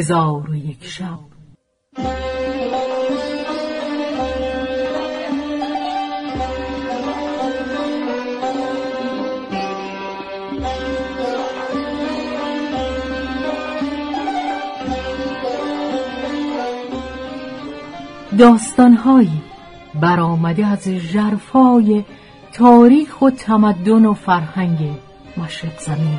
هزار و یک شب. داستانهایی برآمده از ژرفای تاریخ و تمدن و فرهنگ مشرق زمین.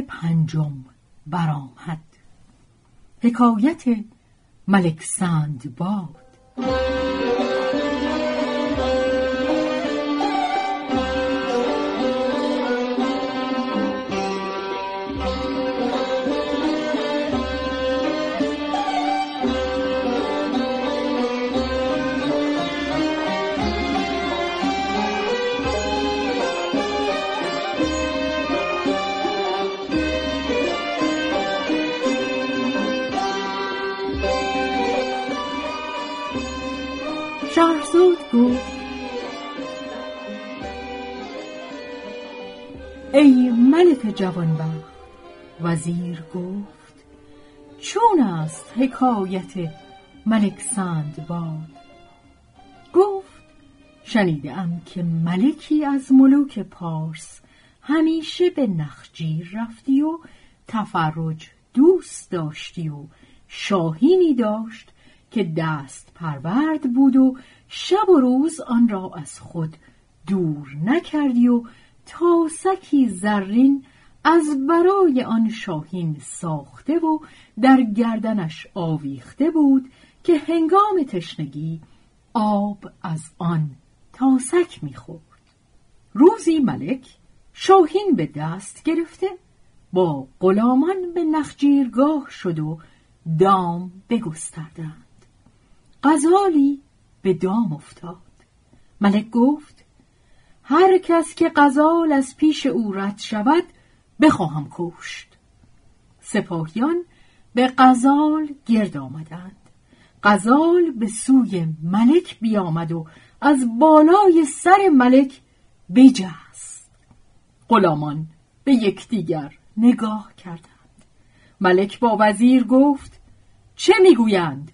پنجم برآمد. حکایت ملک سندباد ملک جوانبخت وزیر گفت چون است حکایت ملک سندباد. گفت شنیدم که ملکی از ملوک پارس همیشه به نخجیر رفتی و تفرج دوست داشتی و شاهینی داشت که دست پرورد بود و شب و روز آن را از خود دور نکردی و تاسکی زرین از برای آن شاهین ساخته و در گردنش آویخته بود که هنگام تشنگی آب از آن تاسک می‌خورد. روزی ملک شاهین به دست گرفته با غلامان به نخجیرگاه شد و دام بگستردند. غزالی به دام افتاد. ملک گفت هر کس که غزال از پیش او رد شود بخواهم کشت. سپاهیان به غزال گرد آمدند. غزال به سوی ملک بیامد و از بالای سر ملک بجست. غلامان به یکدیگر نگاه کردند. ملک با وزیر گفت چه می‌گویند؟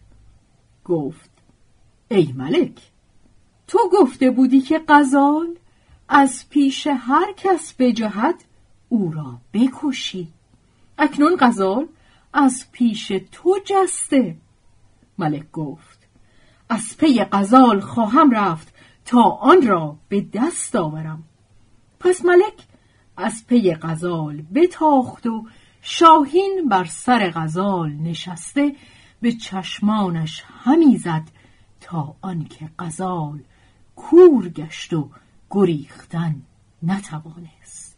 گفت ای ملک تو گفته بودی که قزال از پیش هر کس بجهد او را بکشی. اکنون قزال از پیش تو جسته. ملک گفت از پی قزال خواهم رفت تا آن را به دست آورم. پس ملک از پی غزال بتاخت و شاهین بر سر غزال نشسته به چشمانش همی زد تا آنکه غزال کور گشت و گریختن نتوانست.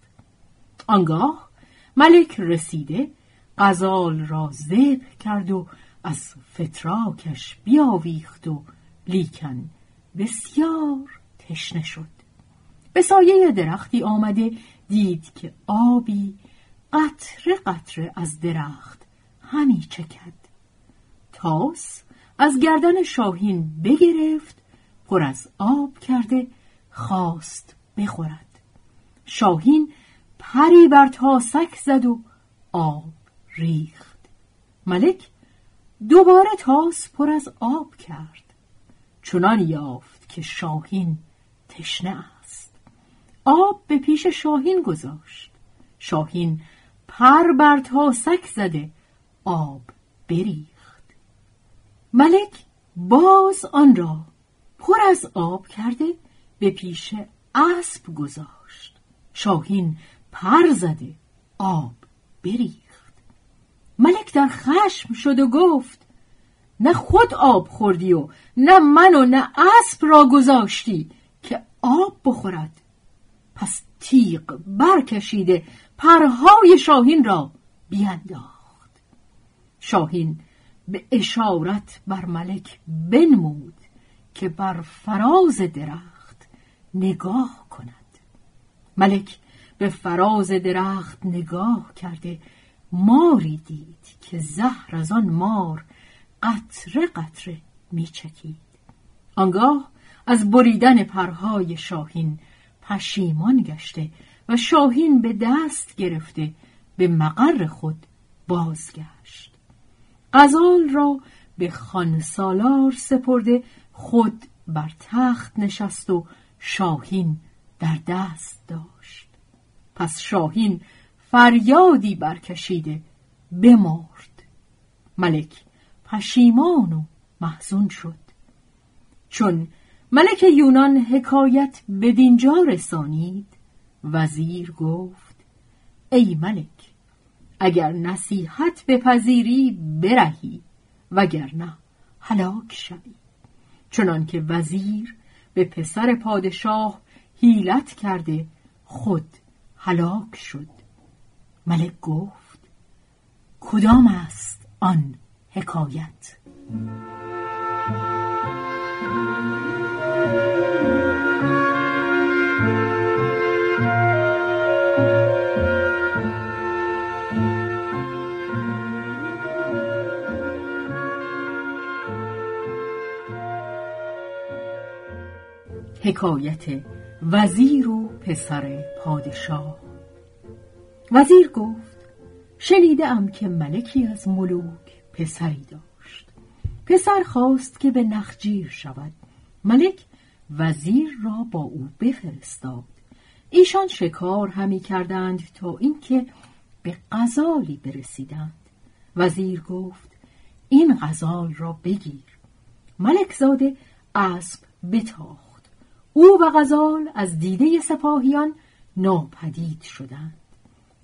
آنگاه ملک رسیده غزال را ذبح کرد و از فتراکش بیاویخت و لیکن بسیار تشنه شد. به سایه درختی آمده دید که آبی قطره قطره از درخت همی چکد. تاس از گردن شاهین بگرفت پر از آب کرده خواست بخورد. شاهین پری بر تاسک زد و آب ریخت. ملک دوباره تاس پر از آب کرد. چنان یافت که شاهین تشنه است. آب به پیش شاهین گذاشت. شاهین پر بر تاسک زده آب بریخت. ملک باز آن را پر از آب کرده به پیش اسب گذاشت. شاهین پر زده آب بریخت. ملک در خشم شد و گفت نه خود آب خوردی و نه من و نه اسب را گذاشتی که آب بخورد. پس تیغ برکشیده پرهای شاهین را بینداخت. شاهین به اشارت بر ملک بنمود که بر فراز درخت نگاه کند. ملک به فراز درخت نگاه کرده. ماری دید که زهر از آن مار قطره قطره میچکید. آنگاه از بریدن پرهای شاهین پشیمان گشته و شاهین به دست گرفته به مقر خود بازگشت. غزال را به خان سالار سپرده خود بر تخت نشست و شاهین در دست داشت. پس شاهین فریادی برکشیده بمرد. ملک پشیمان و محزون شد. چون ملک یونان حکایت به دینجا رسانید وزیر گفت ای ملک اگر نصیحت بپذیری برهی وگرنه هلاک شوی. چنان که وزیر به پسر پادشاه هیلت کرده خود هلاک شد. ملک گفت کدام است آن حکایت؟ حکایت وزیر و پسر پادشاه. وزیر گفت شنیده که ملکی از ملوک پسری داشت. پسر خواست که به نخجیر شود. ملک وزیر را با او بفرستاد. ایشان شکار همی کردند تا اینکه به غزالی برسیدند. وزیر گفت این غزال را بگیر. ملک زاده اسب بتاخت. او و غزال از دیده سپاهیان ناپدید شدند.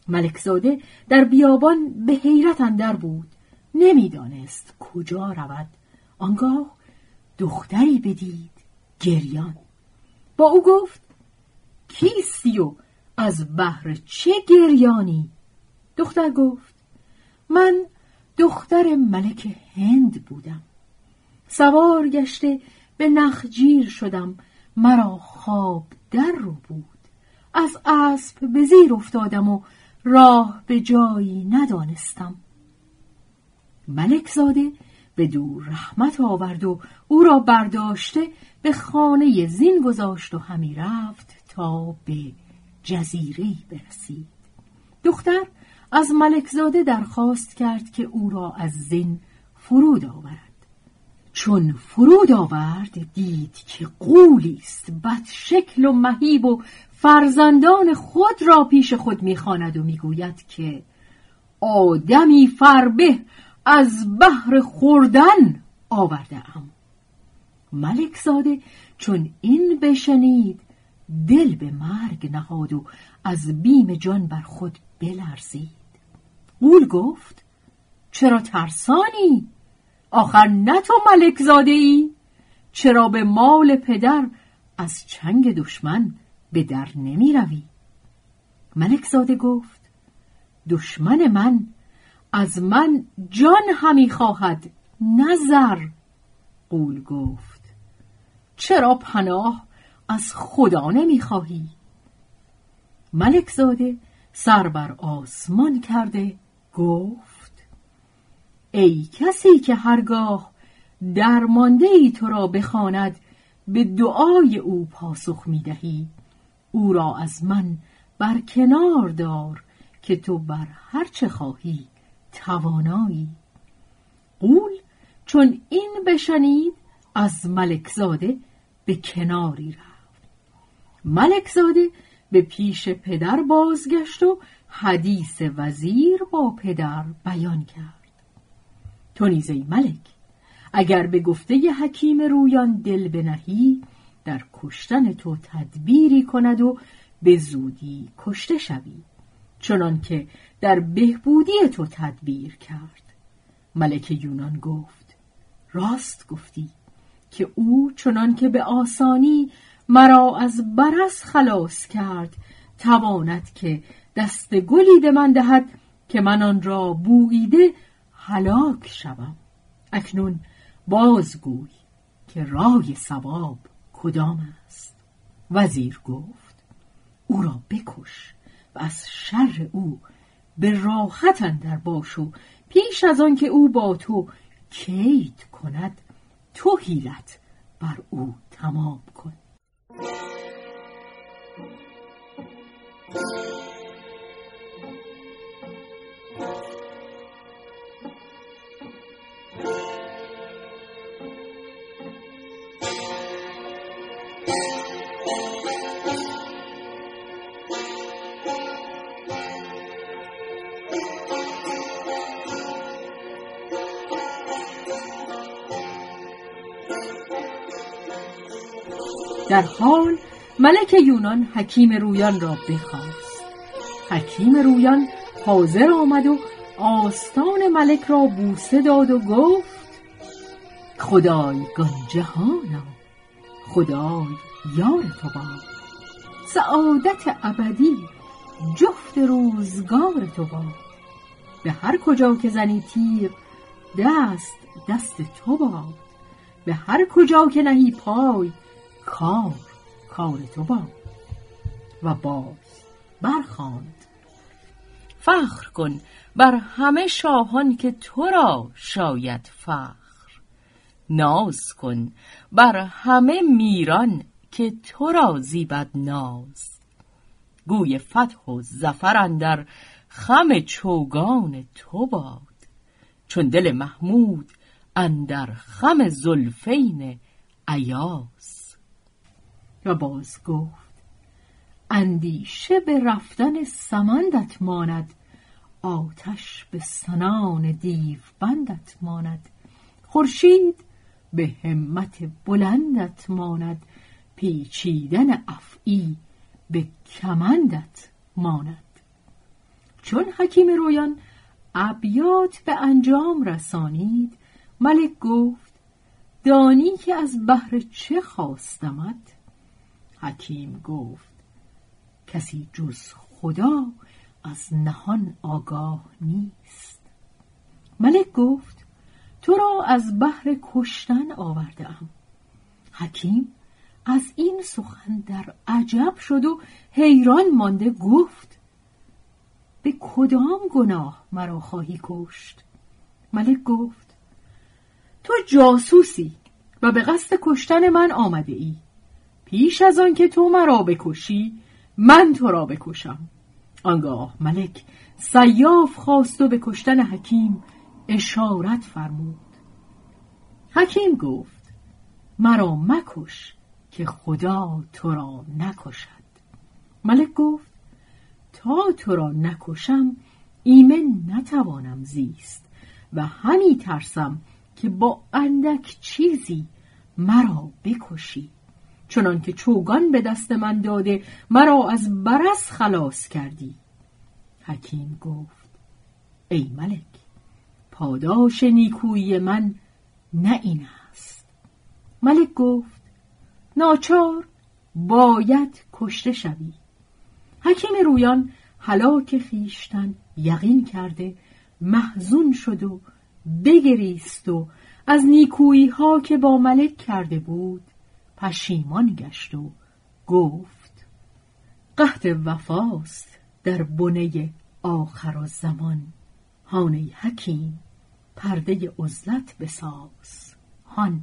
ملکزاده در بیابان به حیرت اندر بود. نمی‌دانست کجا رود. آنگاه دختری بدید گریان. با او گفت کیستی و از بهر چه گریانی؟ دختر گفت من دختر ملک هند بودم. سوار گشته به نخجیر شدم مرا خواب در رو بود. از اسب به زیر افتادم و راه به جایی ندانستم. ملک زاده به دور رحمت آورد و او را برداشته به خانه زین گذاشت و همی رفت تا به جزیره برسید. دختر از ملکزاده درخواست کرد که او را از زین فرود آورد. چون فرود آورد دید که قولی است بد شکل و مهیب و فرزندان خود را پیش خود می‌خواند و می‌گوید که آدمی فربه از بحر خوردن آورده ام ملک زاده چون این بشنید دل به مرگ نهاد و از بیم جان بر خود بلرزید قول گفت چرا ترسانی؟ آخر نه تو ملک زاده ای؟ چرا به مال پدر از چنگ دشمن به در نمی روی ملک زاده گفت دشمن من از من جان همی خواهد نظر قول گفت چرا پناه از خدا نمی خواهی ملک زاده سر بر آسمان کرده گفت ای کسی که هرگاه درمانده ای تو را بخواند به دعای او پاسخ می دهی او را از من بر کنار دار که تو بر هر چه خواهی توانایی. قول چون این بشنید از ملکزاده به کناری رفت. ملکزاده به پیش پدر بازگشت و حدیث وزیر با پدر بیان کرد. تو نیزه ملک اگر به گفته حکیم رویان دل بنهی در کشتن تو تدبیری کند و به زودی کشته شوی چنان که در بهبودی تو تدبیر کرد. ملک یونان گفت راست گفتی که او چنان که به آسانی مرا از برس خلاص کرد تواند که دست گلی به من دهد که من آن را بوییده هلاک شوم. اکنون بازگوی که رای سواب کدام است. وزیر گفت او را بکش و از شر او به راحت اندر باش و پیش از آن که او با تو کید کند تو حیلت بر او تمام کن. در حال ملک یونان حکیم رویان را بخواست. حکیم رویان حاضر آمد و آستان ملک را بوسه داد و گفت خدایگان جهانا خدای یار تو باد سعادت ابدی جفت روزگار تو باد به هر کجا که زنی تیر دست دست تو باد. به هر کجا که نهی پای کار کار تو با. و باز برخاند. فخر کن بر همه شاهان که تو را شاید فخر. ناز کن بر همه میران که تو را زیبد ناز. گوی فتح و زفر اندر خم چوگان تو باد. چون دل محمود اندر خم زلفین ایاز و باز گفت اندیشه به رفتن سمندت ماند آتش به سنان دیو بندت ماند خورشید به همت بلندت ماند پیچیدن افعی به کمندت ماند. چون حکیم رویان ابیات به انجام رسانید ملک گفت دانی که از بهر چه خواستمت؟ حکیم گفت کسی جز خدا از نهان آگاه نیست. ملک گفت تو را از بحر کشتن آورده ام حکیم از این سخن در عجب شد و حیران مانده گفت به کدام گناه مرا خواهی کشت؟ ملک گفت تو جاسوسی و به قصد کشتن من آمده ای. پیش از آن که تو مرا بکشی من تو را بکشم. آنگاه ملک سیاف خواست و به کشتن حکیم اشارت فرمود. حکیم گفت مرا مکش که خدا تو را نکشد. ملک گفت تا تو را نکشم ایمن نتوانم زیست و همی ترسم که با اندک چیزی مرا بکشی. چنان که چوگان به دست من داده مرا از برس خلاص کردی. حکیم گفت ای ملک پاداش نیکویی من نه این است. ملک گفت ناچار باید کشته شوی. حکیم رویان هلاک خیشتن یقین کرده محزون شد و بگریست و از نیکویی ها که با ملک کرده بود پشیمان گشت و گفت قهد وفاست در بنه آخر زمان. هانه حکیم پرده عزلت بساز. هان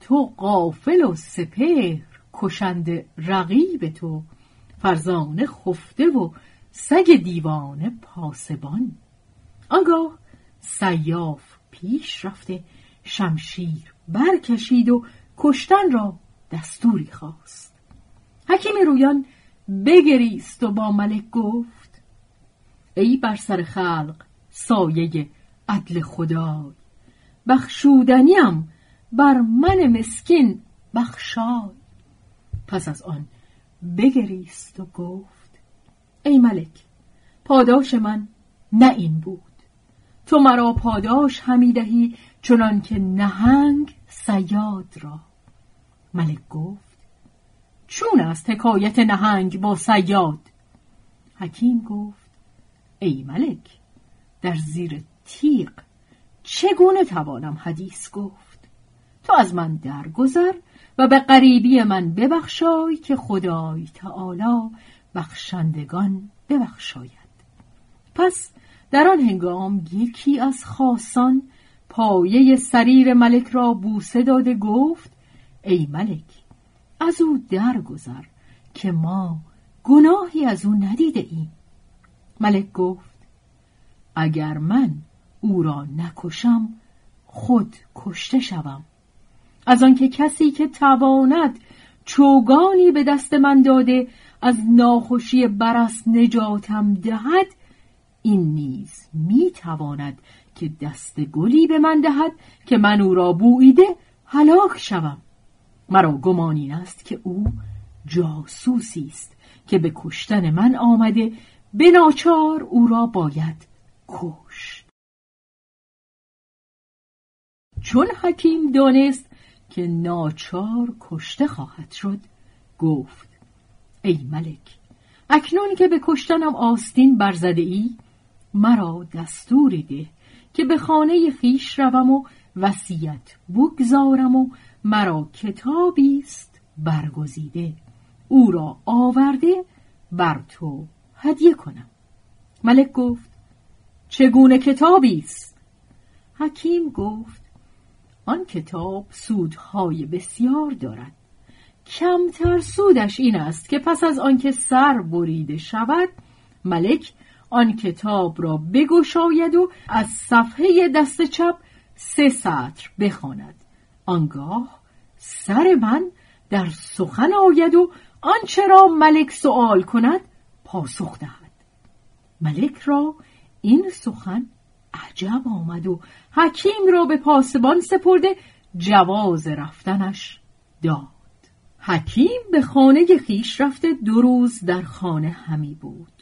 تو قافل و سپهر کشند رقیب تو. فرزانه خفته و سگ دیوانه پاسبان. آنگاه سیاف پیش رفته شمشیر برکشید و کشتن را دستوری خواست. حکیم رویان بگریست و با ملک گفت ای بر سر خلق سایه عدل خدای بخشودنیم بر من مسکین بخشای. پس از آن بگریست و گفت ای ملک پاداش من نه این بود. تو مرا پاداش همی دهی چنان که نهنگ سیاد را. ملک گفت چون است حکایت نهنگ با سیاد حکیم گفت ای ملک در زیر تیغ چگونه توانم حدیث گفت؟ تو از من درگذر و به غریبی من ببخشای که خدای تعالی بخشندگان ببخشاید. پس در آن هنگام یکی از خاصان پایه سریر ملک را بوسه داده گفت ای ملک از او درگذر که ما گناهی از او ندیده ایم. ملک گفت اگر من او را نکشم خود کشته شوم. از آنکه کسی که تواند چوگانی به دست من داده از ناخوشی برس نجاتم دهد این نیز می تواند که دست گلی به من دهد که من او را بویده هلاک شوم. مرا گمان این است که او جاسوسی است که به کشتن من آمده به ناچار او را باید کشت. چون حکیم دانست که ناچار کشته خواهد شد گفت ای ملک اکنون که به کشتنم آستین برزده ای مرا دستوری ده که به خانه خیش روم و وصیت بگذارم و مرا کتابی است برگزیده. او را آورده بر تو هدیه کنم. ملک گفت چگونه کتابی است؟ حکیم گفت آن کتاب سودهای بسیار دارد. کمتر سودش این است که پس از آنکه سر بریده شود ملک آن کتاب را بگشاید و از صفحه دست چپ سه سطر بخواند. آنگاه سر من در سخن آید و آنچه را ملک سوال کند پاسخ دهد. ملک را این سخن عجب آمد و حکیم را به پاسبان سپرده جواز رفتنش داد. حکیم به خانه خیش رفته دو روز در خانه همی بود.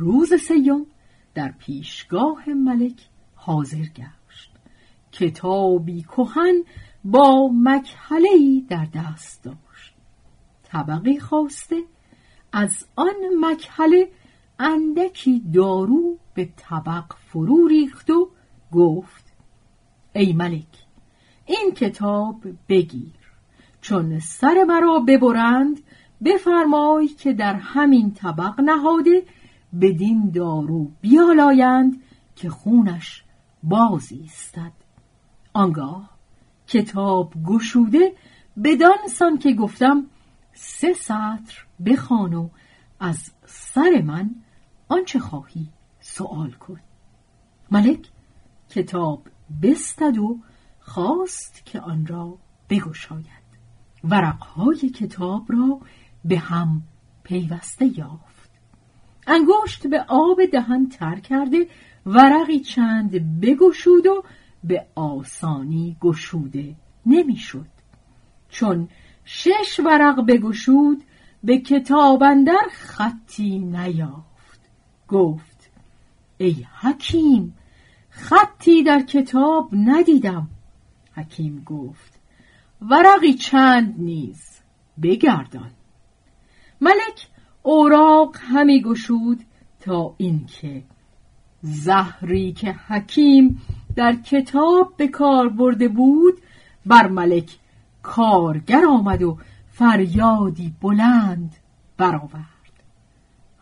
روز سیوم در پیشگاه ملک حاضر گشت. کتابی کهن با مکحلهی در دست داشت. طبقی خواسته از آن مکحله اندکی دارو به طبق فرو ریخت و گفت ای ملک این کتاب بگیر چون سر مرا ببرند بفرمای که در همین طبق نهاده بدین دارو بیالایند که خونش بازی استد آنگاه کتاب گشوده بدان سان که گفتم سه سطر بخوان و از سر من آنچه خواهی سوال کن. ملک کتاب بستد و خواست که آن را بگشاید. ورقهای کتاب را به هم پیوسته یافت. انگشت به آب دهن تر کرده ورقی چند بگشود و به آسانی گشوده نمی‌شد. چون شش ورق بگشود به کتاب اندر خطی نیافت. گفت ای حکیم خطی در کتاب ندیدم. حکیم گفت ورقی چند نیز بگردان. ملک اوراق همی گشود تا اینکه زهری که حکیم در کتاب به کار برده بود بر ملک کارگر آمد و فریادی بلند برآورد.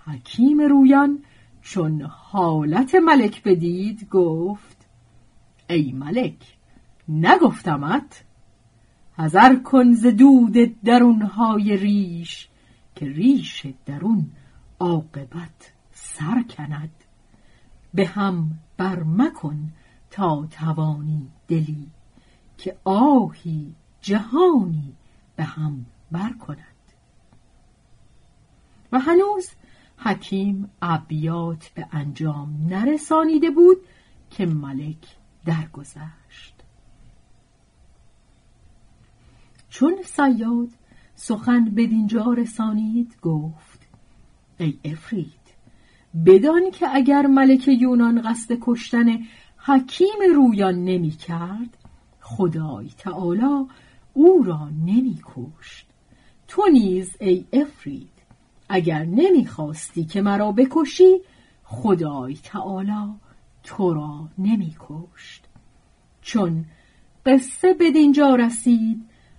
حکیم رویان چون حالت ملک بدید گفت ای ملک نگفتمت حذر کن ز دود درونهای ریش که ریش درون عاقبت سر کند. به هم بر مکن تا توانی دلی که آهی جهانی به هم بر کند. و هنوز حکیم ابیات به انجام نرسانیده بود که ملک درگذشت. چون سیاد سخن بدینجا رسانید؟ گفت. ای افرید بدان که اگر ملک یونان قصد کشتن حکیم رویان نمی کرد خدای تعالی او را نمی کشت. تو نیز ای افرید اگر نمی‌خواستی که مرا بکشی خدای تعالی تو را نمی کشت. چون قصه بدینجا رسید